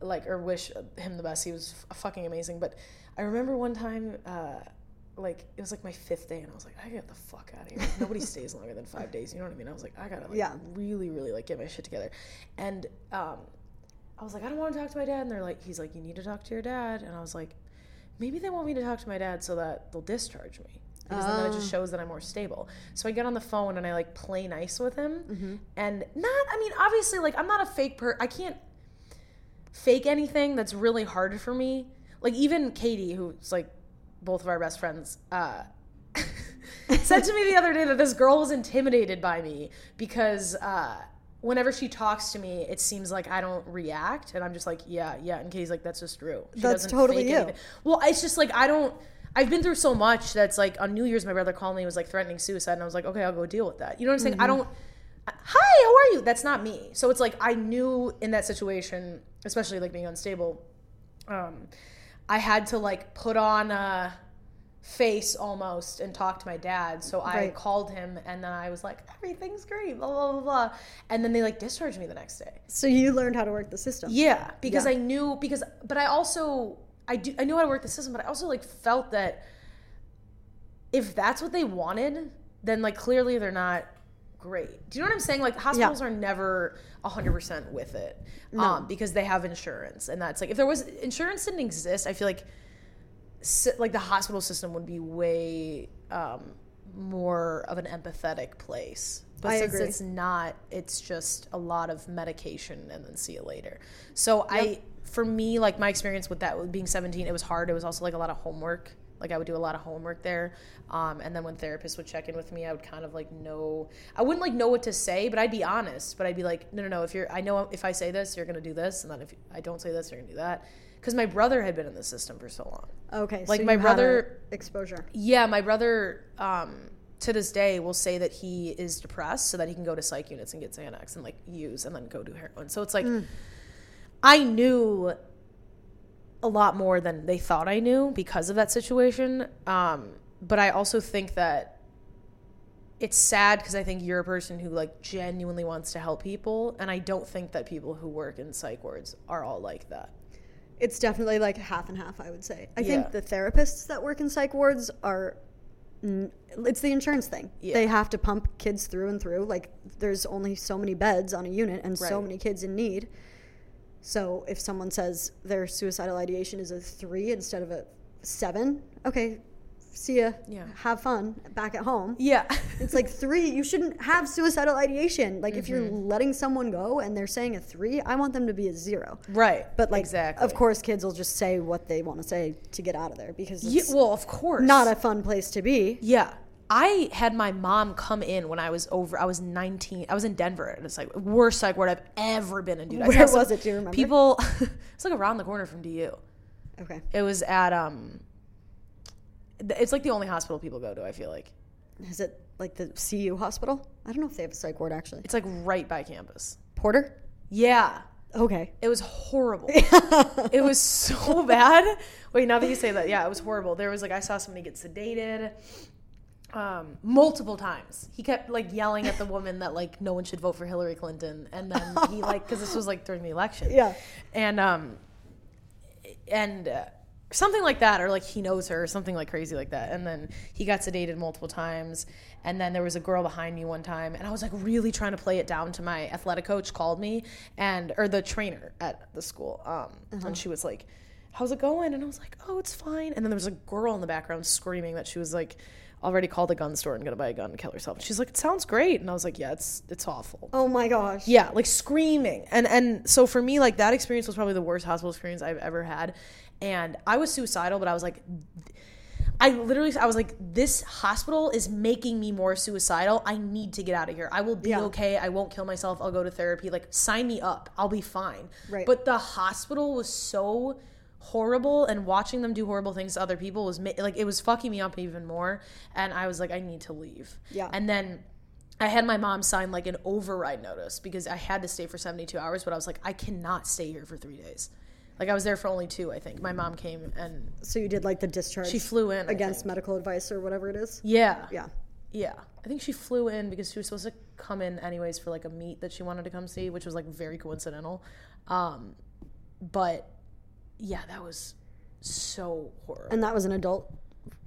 like, or wish him the best. He was f- fucking amazing. But I remember one time, uh, like, it was like my fifth day, and I was like, I gotta get the fuck out of here. Nobody stays longer than five days. You know what I mean? I was like, I gotta, like, Yeah. really, really, like, get my shit together. And, um, I was like, I don't want to talk to my dad. And they're like, he's like, you need to talk to your dad. And I was like, maybe they want me to talk to my dad so that they'll discharge me. Because then it just shows that I'm more stable. So I get on the phone and I like play nice with him. And not, I mean, obviously, like, I'm not a fake per, I can't fake anything that's really hard for me. Like, even Katie, who's like both of our best friends, uh, said to me the other day that this girl was intimidated by me because uh, whenever she talks to me, it seems like I don't react, and I'm just like, yeah, yeah. And Katie's like, that's just true. She That's totally you. anything. Well, it's just like I don't. I've been through so much that's like on New Year's, my brother called me, and was like threatening suicide, and I was like, okay, I'll go deal with that. You know what I'm saying? Mm-hmm. I don't. Hi, how are you? That's not me. So it's like I knew in that situation, especially like being unstable, um, I had to like put on a face almost and talk to my dad. So I Right. called him and then I was like, everything's great, blah, blah, blah, blah. And then they like discharged me the next day. So you learned how to work the system. Yeah, because Yeah. I knew because but I also I do I knew how to work the system, but I also like felt that if that's what they wanted, then like clearly they're not great. Do you know what I'm saying? Like hospitals are never 100% with it um because they have insurance and that's like if there was insurance didn't exist, I feel like like the hospital system would be way um more of an empathetic place. But I since agree. it's not, it's just a lot of medication and then see you later. So I, for me, like my experience with that, with being 17, it was hard. It was also like a lot of homework. Like I would do a lot of homework there. Um, and then when therapists would check in with me, I would kind of like know, I wouldn't like know what to say, but I'd be honest. But I'd be like, no, no, no. If you're, I know if I say this, you're gonna do this, and then if I don't say this, you're gonna do that. Because my brother had been in the system for so long. Okay. Like so my brother- exposure. Yeah, my brother um, to this day will say that he is depressed so that he can go to psych units and get Xanax and like use and then go do heroin. So it's like I knew a lot more than they thought I knew because of that situation. Um, but I also think that it's sad because I think you're a person who like genuinely wants to help people, and I don't think that people who work in psych wards are all like that. It's definitely like half and half, I would say. I Yeah. think the therapists that work in psych wards are. It's the insurance thing. Yeah. They have to pump kids through and through. Like, there's only so many beds on a unit and so many kids in need. So, if someone says their suicidal ideation is a three instead of a seven, okay, see ya. Yeah. Have fun back at home. Yeah. It's like three. You shouldn't have suicidal ideation. Like if you're Mm-hmm. letting someone go and they're saying a three, I want them to be a zero. right. But like, exactly. of course, kids will just say what they want to say to get out of there because Yeah, well, of course. not a fun place to be. Yeah. I had my mom come in when I was over. I was 19. I was in Denver. and It's like worst psych ward I've ever been in, dude. I Where was it? Do you remember? People. it's like around the corner from DU. Okay, It was at um. It's like the only hospital people go to. I feel like is it like the CU hospital? I don't know if they have a psych ward actually. it's like right by campus. Porter. Yeah. Okay. It was horrible. it was so bad. Wait, now that you say that, yeah, it was horrible. There was like I saw somebody get sedated um, multiple times. He kept like yelling at the woman that like no one should vote for Hillary Clinton, and then he like because this was like during the election, Yeah. and um, and uh, something like that, or like he knows her, or something like crazy like that. And then he got sedated multiple times. And then there was a girl behind me one time, and I was like really trying to play it down to my athletic coach called me and or the trainer at the school, um, and she was like, "How's it going?" And I was like, "Oh, it's fine." And then there was a girl in the background screaming that she was like. Already called a gun store and gonna buy a gun and kill herself. She's like, "It sounds great," and I was like, "Yeah, it's it's awful." Oh my gosh. Yeah, like screaming. And and so for me, like that experience was probably the worst hospital experience I've ever had. And I was suicidal, but I was like I literally, I was like, this hospital is making me more suicidal. I need to get out of here. I will be Yeah. okay. I won't kill myself. I'll go to therapy. Like, sign me up. I'll be fine. Right. But the hospital was so horrible, and watching them do horrible things to other people was ma- like, it was fucking me up even more. And I was like, I need to leave. Yeah. And then I had my mom sign like an override notice because I had to stay for 72 hours, but I was like, I cannot stay here for three days. Like, I was there for only two, I think. My mom came and So you did like the discharge. she flew in. Against medical advice or whatever it is. Yeah. Yeah. Yeah. I think she flew in because she was supposed to come in anyways for like a meet that she wanted to come see, which was like very coincidental. Um, but yeah, that was so horrible. And that was an adult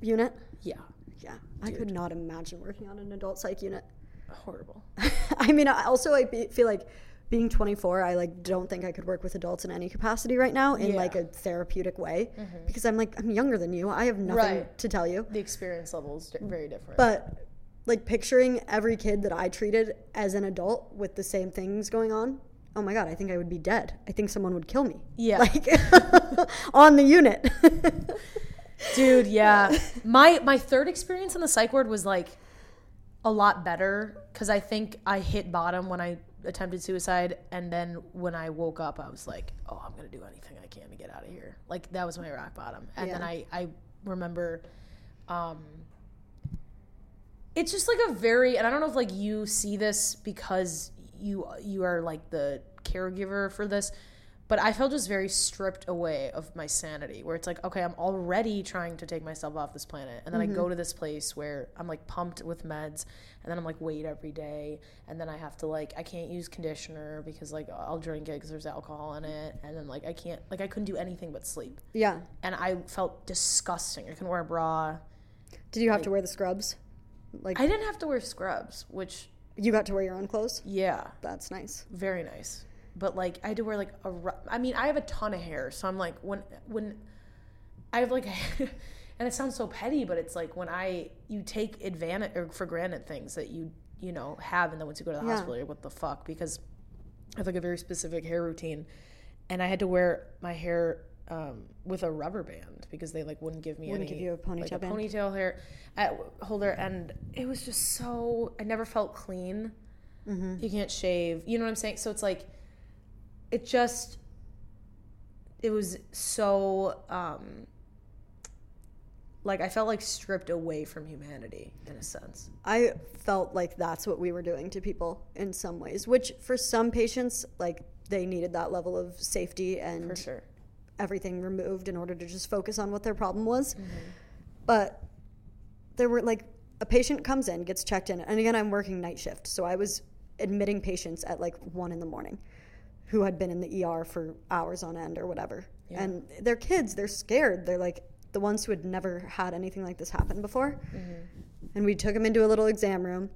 unit. yeah. Yeah, I could not imagine working on an adult psych unit. Horrible. I mean, I also I be, feel like being 24, I like don't think I could work with adults in any capacity right now in Yeah. Mm-hmm. like a therapeutic way because I'm like I'm younger than you. I have nothing Right. to tell you. The experience level is very different. But like picturing every kid that I treated as an adult with the same things going on. Oh my god, I think I would be dead. I think someone would kill me. Yeah. Like on the unit. Dude, yeah. my my third experience in the psych ward was like a lot better because I think I hit bottom when I attempted suicide, and then when I woke up, I was like, "Oh, I'm gonna do anything I can to get out of here." Like that was my rock bottom, and then I I remember, um, it's just like a very, and I don't know if like you see this because you you are like the caregiver for this. But I felt just very stripped away of my sanity, where it's like, okay, I'm already trying to take myself off this planet. And then I go mm-hmm. to this place where I'm like pumped with meds, and then I'm like weighed every day. And then I have to like, I can't use conditioner because like I'll drink it because there's alcohol in it. And then like, I can't, like, I couldn't do anything but sleep. yeah. And I felt disgusting. I couldn't wear a bra. Did you have to wear the scrubs? Like I didn't have to wear scrubs, which, you got to wear your own clothes? yeah, That's nice. very nice but like i had to wear like a I mean i have a ton of hair so i'm like when when i have like and it sounds so petty but it's like when i you take advantage or for granted things that you you know have and then once you go to the Yeah. hospital you're what the fuck because i have like a very specific hair routine and i had to wear my hair um, with a rubber band because they like wouldn't give me Wouldn't any give you a ponytail like a band? ponytail hair at, holder. And it was just so i never felt clean. Mm-hmm. you can't shave. You know what i'm saying? So it's like it just it was so um like i felt like stripped away from humanity in a sense. I felt like that's what we were doing to people in some ways, which for some patients, like they needed that level of safety and for sure everything removed in order to just focus on what their problem was. Mm-hmm. But there were like a patient comes in, gets checked in, and again, I'm working night shift, so I was admitting patients at like one in the morning who had been in the ER for hours on end or whatever. And they're kids, they're scared. They're like the ones who had never had anything like this happen before. And we took them into a little exam room.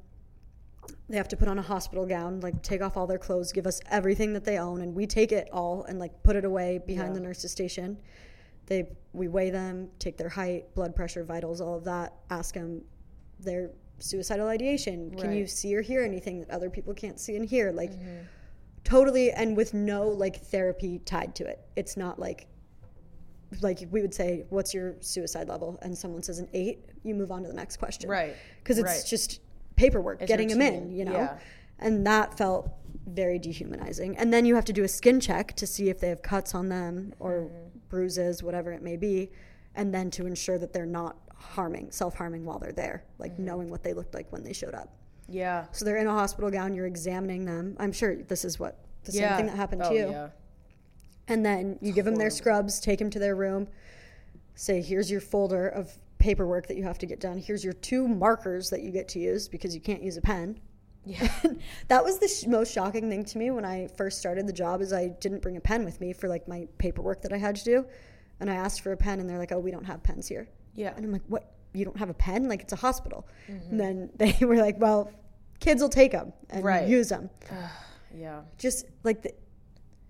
They have to put on a hospital gown, like take off all their clothes, give us everything that they own, and we take it all and like put it away behind Yeah. the nurse's station. They we weigh them, take their height, blood pressure, vitals, all of that. Ask them their suicidal ideation. Can you see or hear anything that other people can't see and hear? Like mm-hmm. totally, and with no like therapy tied to it. It's not like like we would say, "What's your suicide level?" and someone says an eight, you move on to the next question, Right. Because it's Right. just paperwork, It's getting them in, you know. Yeah. And that felt very dehumanizing. And then you have to do a skin check to see if they have cuts on them or Mm-hmm. bruises, whatever it may be, and then to ensure that they're not harming, self-harming while they're there, like Mm-hmm. knowing what they looked like when they showed up. yeah So they're in a hospital gown, you're examining them. I'm sure this is what the same thing that happened oh, to you. yeah And then you give them their scrubs, take them to their room, say, here's your folder of paperwork that you have to get done. Here's your two markers that you get to use because you can't use a pen. yeah that was the sh- most shocking thing to me when I first started the job is I didn't bring a pen with me for like my paperwork that I had to do. And I asked for a pen and they're like, "Oh, we don't have pens here." yeah And I'm like, "What? You don't have a pen? Like it's a hospital." Mm-hmm. And then they were like, "Well, kids will take them and Right. use them." yeah Just like the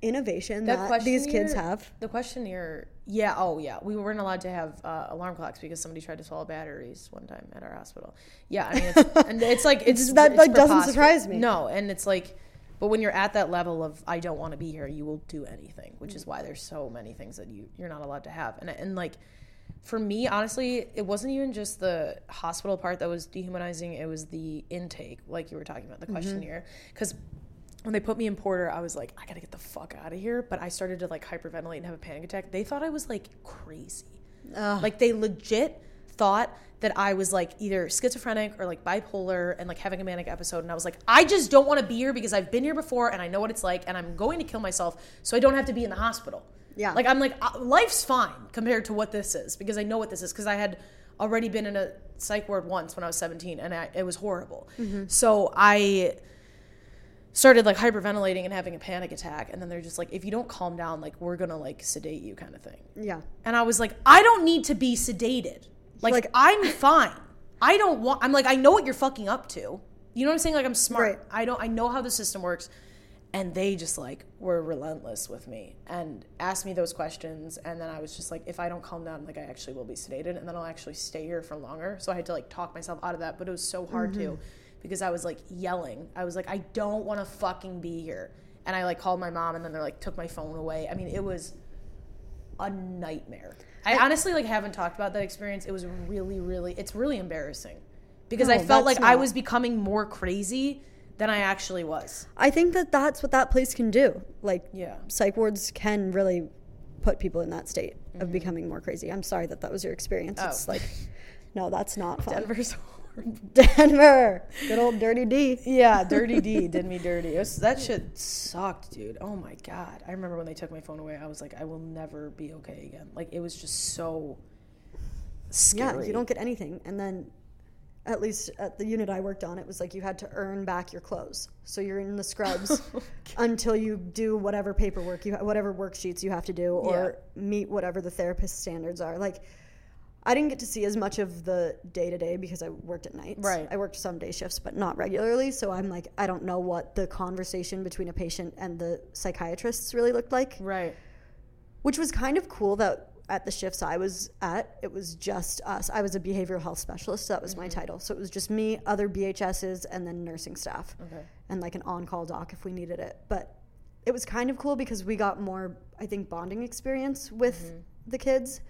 innovation The that these kids have. The questionnaire, yeah, oh yeah, we weren't allowed to have uh, alarm clocks because somebody tried to swallow batteries one time at our hospital. Yeah, I mean, it's, and it's like it's That, it's like, doesn't surprise me. No, and it's like, but when you're at that level of I don't want to be here, you will do anything, which is why there's so many things that you you're not allowed to have, and and like for me, honestly, it wasn't even just the hospital part that was dehumanizing. It was the intake, like you were talking about, the questionnaire. Because when they put me in Porter, I was like, I gotta get the fuck out of here. But I started to like hyperventilate and have a panic attack. They thought I was like crazy. Like they legit thought that I was like either schizophrenic or like bipolar and like having a manic episode. And I was like, I just don't want to be here because I've been here before and I know what it's like and I'm going to kill myself so I don't have to be in the hospital. Yeah. Like I'm like, uh, life's fine compared to what this is because I know what this is because I had already been in a psych ward once when I was 17 and I, it was horrible. So I started like hyperventilating and having a panic attack and then they're just like if you don't calm down like we're gonna like sedate you kind of thing. Yeah. and i was like i don't need to be sedated. Like, Like- i'm fine. I don't want i'm like i know what you're fucking up to. You know what i'm saying? Like i'm smart. Right. i don't i know how the system works. And they just like were relentless with me and asked me those questions. And then i was just like if i don't calm down like i actually will be sedated and then i'll actually stay here for longer. So i had to like talk myself out of that but it was so hard mm-hmm. to because i was like yelling i was like i don't want to fucking be here and i like called my mom and then they're like took my phone away i mean it was a nightmare i honestly like haven't talked about that experience it was really really it's really embarrassing because i felt like i was becoming more crazy than i actually was I think that that's what that place can do. Like, Yeah. psych wards can really put people in that state Mm-hmm. of becoming more crazy. I'm sorry that that was your experience. It's Oh. like, no, that's not fun. denver's Denver, good old dirty D. Yeah, Dirty D did me dirty. It was, that shit sucked, dude. Oh my god. I remember when they took my phone away. I was like, I will never be okay again. Like it was just so scary. Yeah, you don't get anything. And then, at least at the unit I worked on, it was like you had to earn back your clothes. So you're in the scrubs Oh, until you do whatever paperwork you, whatever worksheets you have to do, or meet whatever the therapist standards are. Like, I didn't get to see as much of the day to day because I worked at night. Right. I worked some day shifts, but not regularly. So I'm like, I don't know what the conversation between a patient and the psychiatrists really looked like Right. which was kind of cool that at the shifts I was at, it was just us. I was a behavioral health specialist, so that was my mm-hmm. title. So it was just me, other BHSs, and then nursing staff, Okay. and like an on-call doc if we needed it. But it was kind of cool because we got more, I think, bonding experience with mm-hmm. the kids.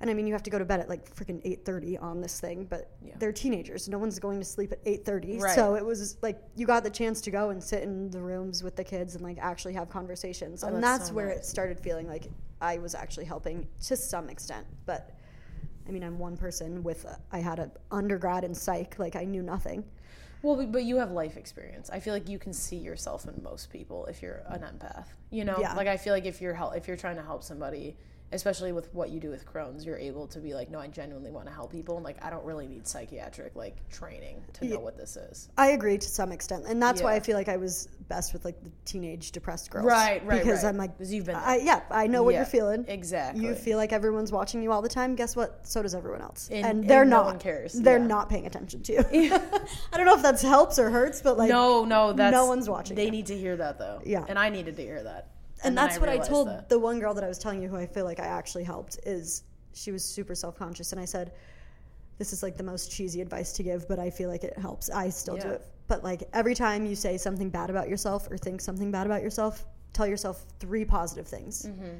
And I mean, you have to go to bed at like freaking eight thirty on this thing, but Yeah. they're teenagers. No one's going to sleep at eight thirty. Right. So it was like you got the chance to go and sit in the rooms with the kids and like actually have conversations. Oh, and Oh, that's that's so where nice. it started feeling like I was actually helping to some extent. But I mean, I'm one person with a, I had an undergrad in psych. Like I knew nothing. Well, but- but you have life experience. I feel like you can see yourself in most people if you're an empath. You know, Yeah. like I feel like if you're help, if you're trying to help somebody, especially with what you do with Crohn's, you're able to be like, no, I genuinely want to help people, and like I don't really need psychiatric like training to know what this is. I agree to some extent, and that's why I feel like I was best with like the teenage depressed girls. Right, right, Because right. I'm like, 'Cause you've been I, yeah, I know what Yeah, you're feeling. exactly. You feel like everyone's watching you all the time. Guess what? So does everyone else, And- and, and they're no not. one cares. They're Yeah. not paying attention to you. I don't know if that helps or hurts, but like, no, no, that's no one's watching. They you. need to hear that though. Yeah. and I needed to hear that. And then that's what I told that. the one girl that I was telling you who I feel like I actually helped is she was super self conscious and I said, This is like the most cheesy advice to give, but I feel like it helps. I still do it. But like every time you say something bad about yourself or think something bad about yourself, tell yourself three positive things. Mm-hmm.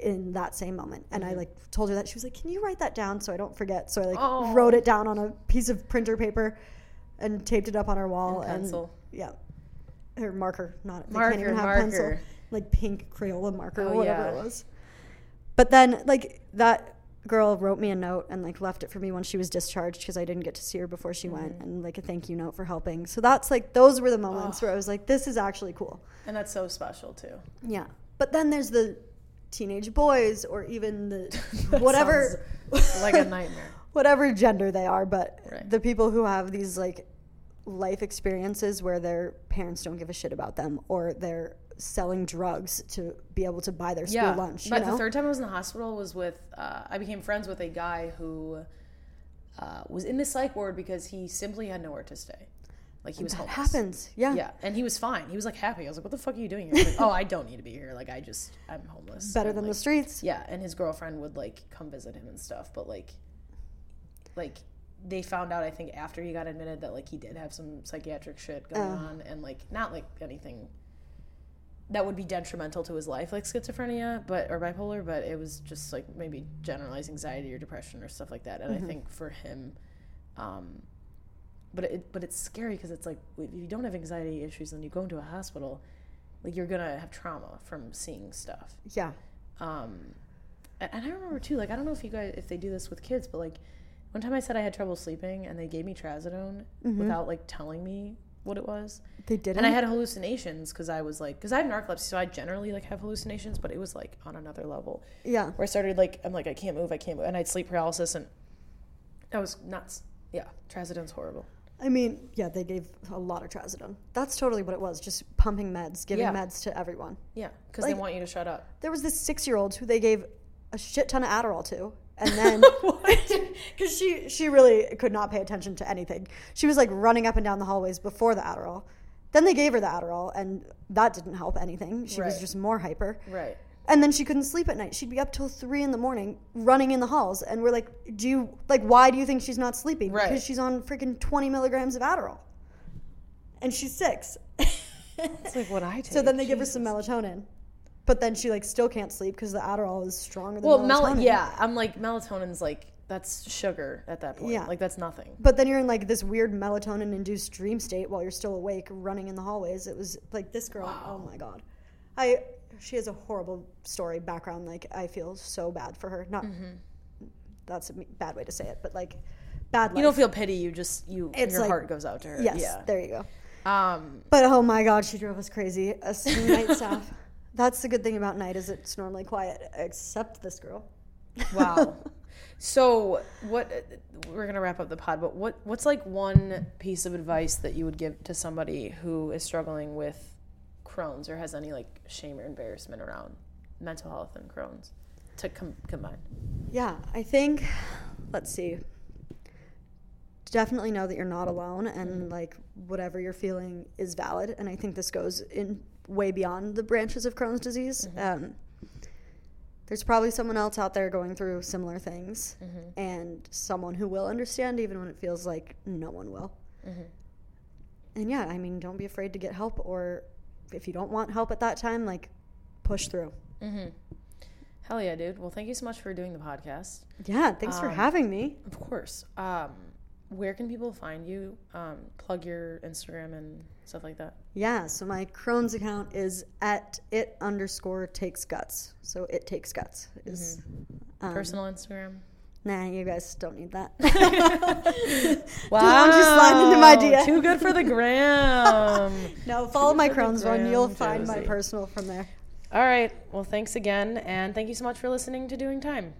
In that same moment, and I like told her that she was like, "Can you write that down so I don't forget?" So I like Oh. wrote it down on a piece of printer paper and taped it up on our wall. And pencil. yeah, or marker, not they Marker, can't even have marker. pencil, like pink Crayola marker Oh, or whatever yeah. it was. But then, like that girl wrote me a note and like left it for me when she was discharged because I didn't get to see her before she went, Mm-hmm. and like a thank you note for helping. So that's like those were the moments where I was like, this is actually cool. and that's so special too. Yeah. But then there's the teenage boys or even the whatever like a nightmare. whatever gender they are, but Right. the people who have these like life experiences where their parents don't give a shit about them or they're selling drugs to be able to buy their school yeah. lunch. You But know? the third time I was in the hospital was with uh, I became friends with a guy who uh, was in the psych ward because he simply had nowhere to stay. Like he was that homeless. happens. Yeah. Yeah, and he was fine. He was like happy. I was like, "What the fuck are you doing here?" Like, oh, I don't need to be here. Like, I just I'm homeless. Better And, than the streets. Yeah, and his girlfriend would like come visit him and stuff, but like, like they found out I think after he got admitted that like he did have some psychiatric shit going Oh. on, and like not like anything that would be detrimental to his life, like schizophrenia, but or bipolar, but it was just like maybe generalized anxiety or depression or stuff like that. And I think for him, um, but it but it's scary because it's like if you don't have anxiety issues and you go into a hospital, like you're gonna have trauma from seeing stuff. Yeah. Um, and, and I remember too, like I don't know if you guys if they do this with kids, but like one time I said I had trouble sleeping and they gave me trazodone without like telling me what it was. They didn't. And I had hallucinations because I was like, because I have narcolepsy, so I generally like have hallucinations, but it was like on another level yeah. where I started like, I'm like, I can't move, I can't move, and I had sleep paralysis, and I was nuts. Yeah, trazodone's horrible. I mean, yeah, they gave a lot of trazodone. That's totally what it was, just pumping meds, giving Yeah. meds to everyone. Yeah, because they want you to shut up. There was this six year old who they gave a shit ton of Adderall to. And then, because she, she really could not pay attention to anything. She was like running up and down the hallways before the Adderall. Then they gave her the Adderall, and that didn't help anything. She was just more hyper. Right. And then she couldn't sleep at night. She'd be up till three in the morning running in the halls. And we're like, do you, like, why do you think she's not sleeping? Right. Because she's on freaking 20 milligrams of Adderall. And she's six. It's like what I take. so then they give her some melatonin. But then she, like, still can't sleep because the Adderall is stronger than Well, melatonin. mel- yeah, I'm like melatonin's like that's sugar at that point. Yeah. like that's nothing. But then you're in, like, this weird melatonin induced dream state while you're still awake running in the hallways. It was like this girl. Oh my God. I, she has a horrible story background. Like, I feel so bad for her. Not, that's a bad way to say it, but like, bad life. You don't feel pity. You just you It's your like- heart goes out to her. Yes, Yeah. there you go. Um. But oh my god, she drove us crazy. Us night staff. That's the good thing about night is it's normally quiet, except this girl. Wow. so what? We're gonna wrap up the pod, but what what's like one piece of advice that you would give to somebody who is struggling with Crohn's or has any like shame or embarrassment around mental health and Crohn's to com- combine? Yeah, I think. Let's see. Definitely know that you're not alone, and like whatever you're feeling is valid. And I think this goes in way beyond the branches of Crohn's disease. Mm-hmm. Um, there's probably someone else out there going through similar things, mm-hmm. and someone who will understand even when it feels like no one will. Mm-hmm. And yeah, I mean, don't be afraid to get help, or if you don't want help at that time, like push through. Hell yeah, dude. Well, thank you so much for doing the podcast. Yeah, thanks for um, having me. Of course. Um, where can people find you? Um, plug your Instagram and stuff like that. Yeah, so my Crohn's account is at it underscore takes guts. So it takes guts is um, Personal Instagram. nah. You guys don't need that. Wow, just slide into my DM. Too good for the gram. no, follow my Crohn's one. You'll find my personal from there. All right. Well, thanks again, and thank you so much for listening to Doing Time.